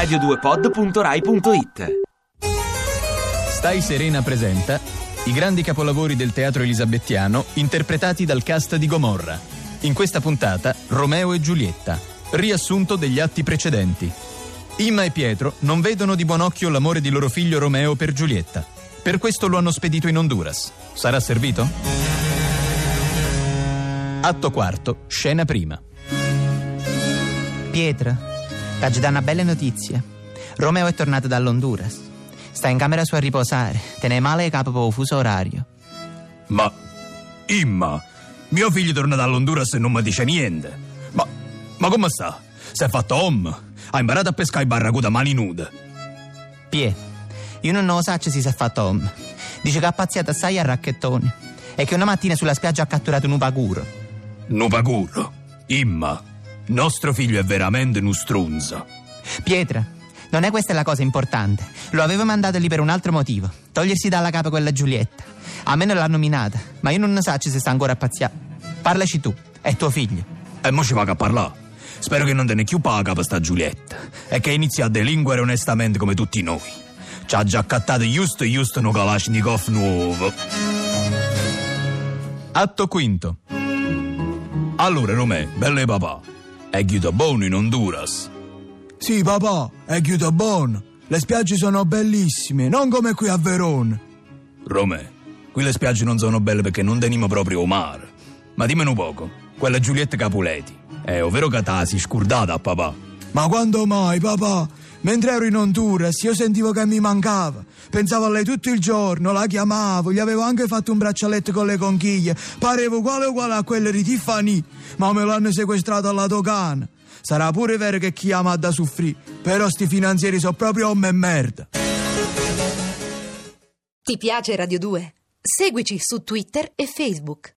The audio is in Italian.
radio2pod.rai.it Stai Serena presenta i grandi capolavori del teatro elisabettiano interpretati dal cast di Gomorra. In questa puntata Romeo e Giulietta, riassunto degli atti precedenti. Imma e Pietro non vedono di buon occhio l'amore di loro figlio Romeo per Giulietta. Per questo lo hanno spedito in Honduras. Sarà servito? Atto quarto, scena prima. Pietro, t'aggi da una bella notizia. Romeo è tornato dall'Honduras. Sta in camera sua a riposare. Te ne male capo per il fuso orario. Ma, Imma, mio figlio torna dall'Honduras e non mi dice niente. Ma, ma come sta? Si è fatto om? Ha imparato a pescare i barracuda a mani nude. Pie, io non lo so se si è fatto om. Dice che ha pazziato assai a racchettoni e che una mattina sulla spiaggia ha catturato un upaguro. Nupaguro. Imma, nostro figlio è veramente un strunzo. Pietra, non è questa la cosa importante. Lo avevo mandato lì per un altro motivo. Togliersi dalla capa quella Giulietta. A me non l'ha nominata, ma io non ne so se sta ancora a pazziare. Parlaci tu, è tuo figlio. E mo ci va a parlare. Spero che non te ne più paga per sta Giulietta e che inizi a delinquere onestamente come tutti noi. Ci ha già accattato giusto giusto un Kalashnikov nuovo. Atto quinto. Allora, Romè, belle papà, è buono in Honduras. Sì, papà, è buono. Le spiagge sono bellissime, non come qui a Verona. Romè, qui le spiagge non sono belle perché non teniamo proprio mare. Ma dimmi un poco, quella Giulietta Capuleti, è ovvero che si scordata a papà. Ma quando mai, papà? Mentre ero in Honduras io sentivo che mi mancava. Pensavo a lei tutto il giorno, la chiamavo, gli avevo anche fatto un braccialetto con le conchiglie. Parevo uguale uguale a quelle di Tiffany, ma me l'hanno sequestrato alla dogana. Sarà pure vero che chi ama ha da soffrire, però sti finanzieri sono proprio om e merda. Ti piace Radio 2? Seguici su Twitter e Facebook.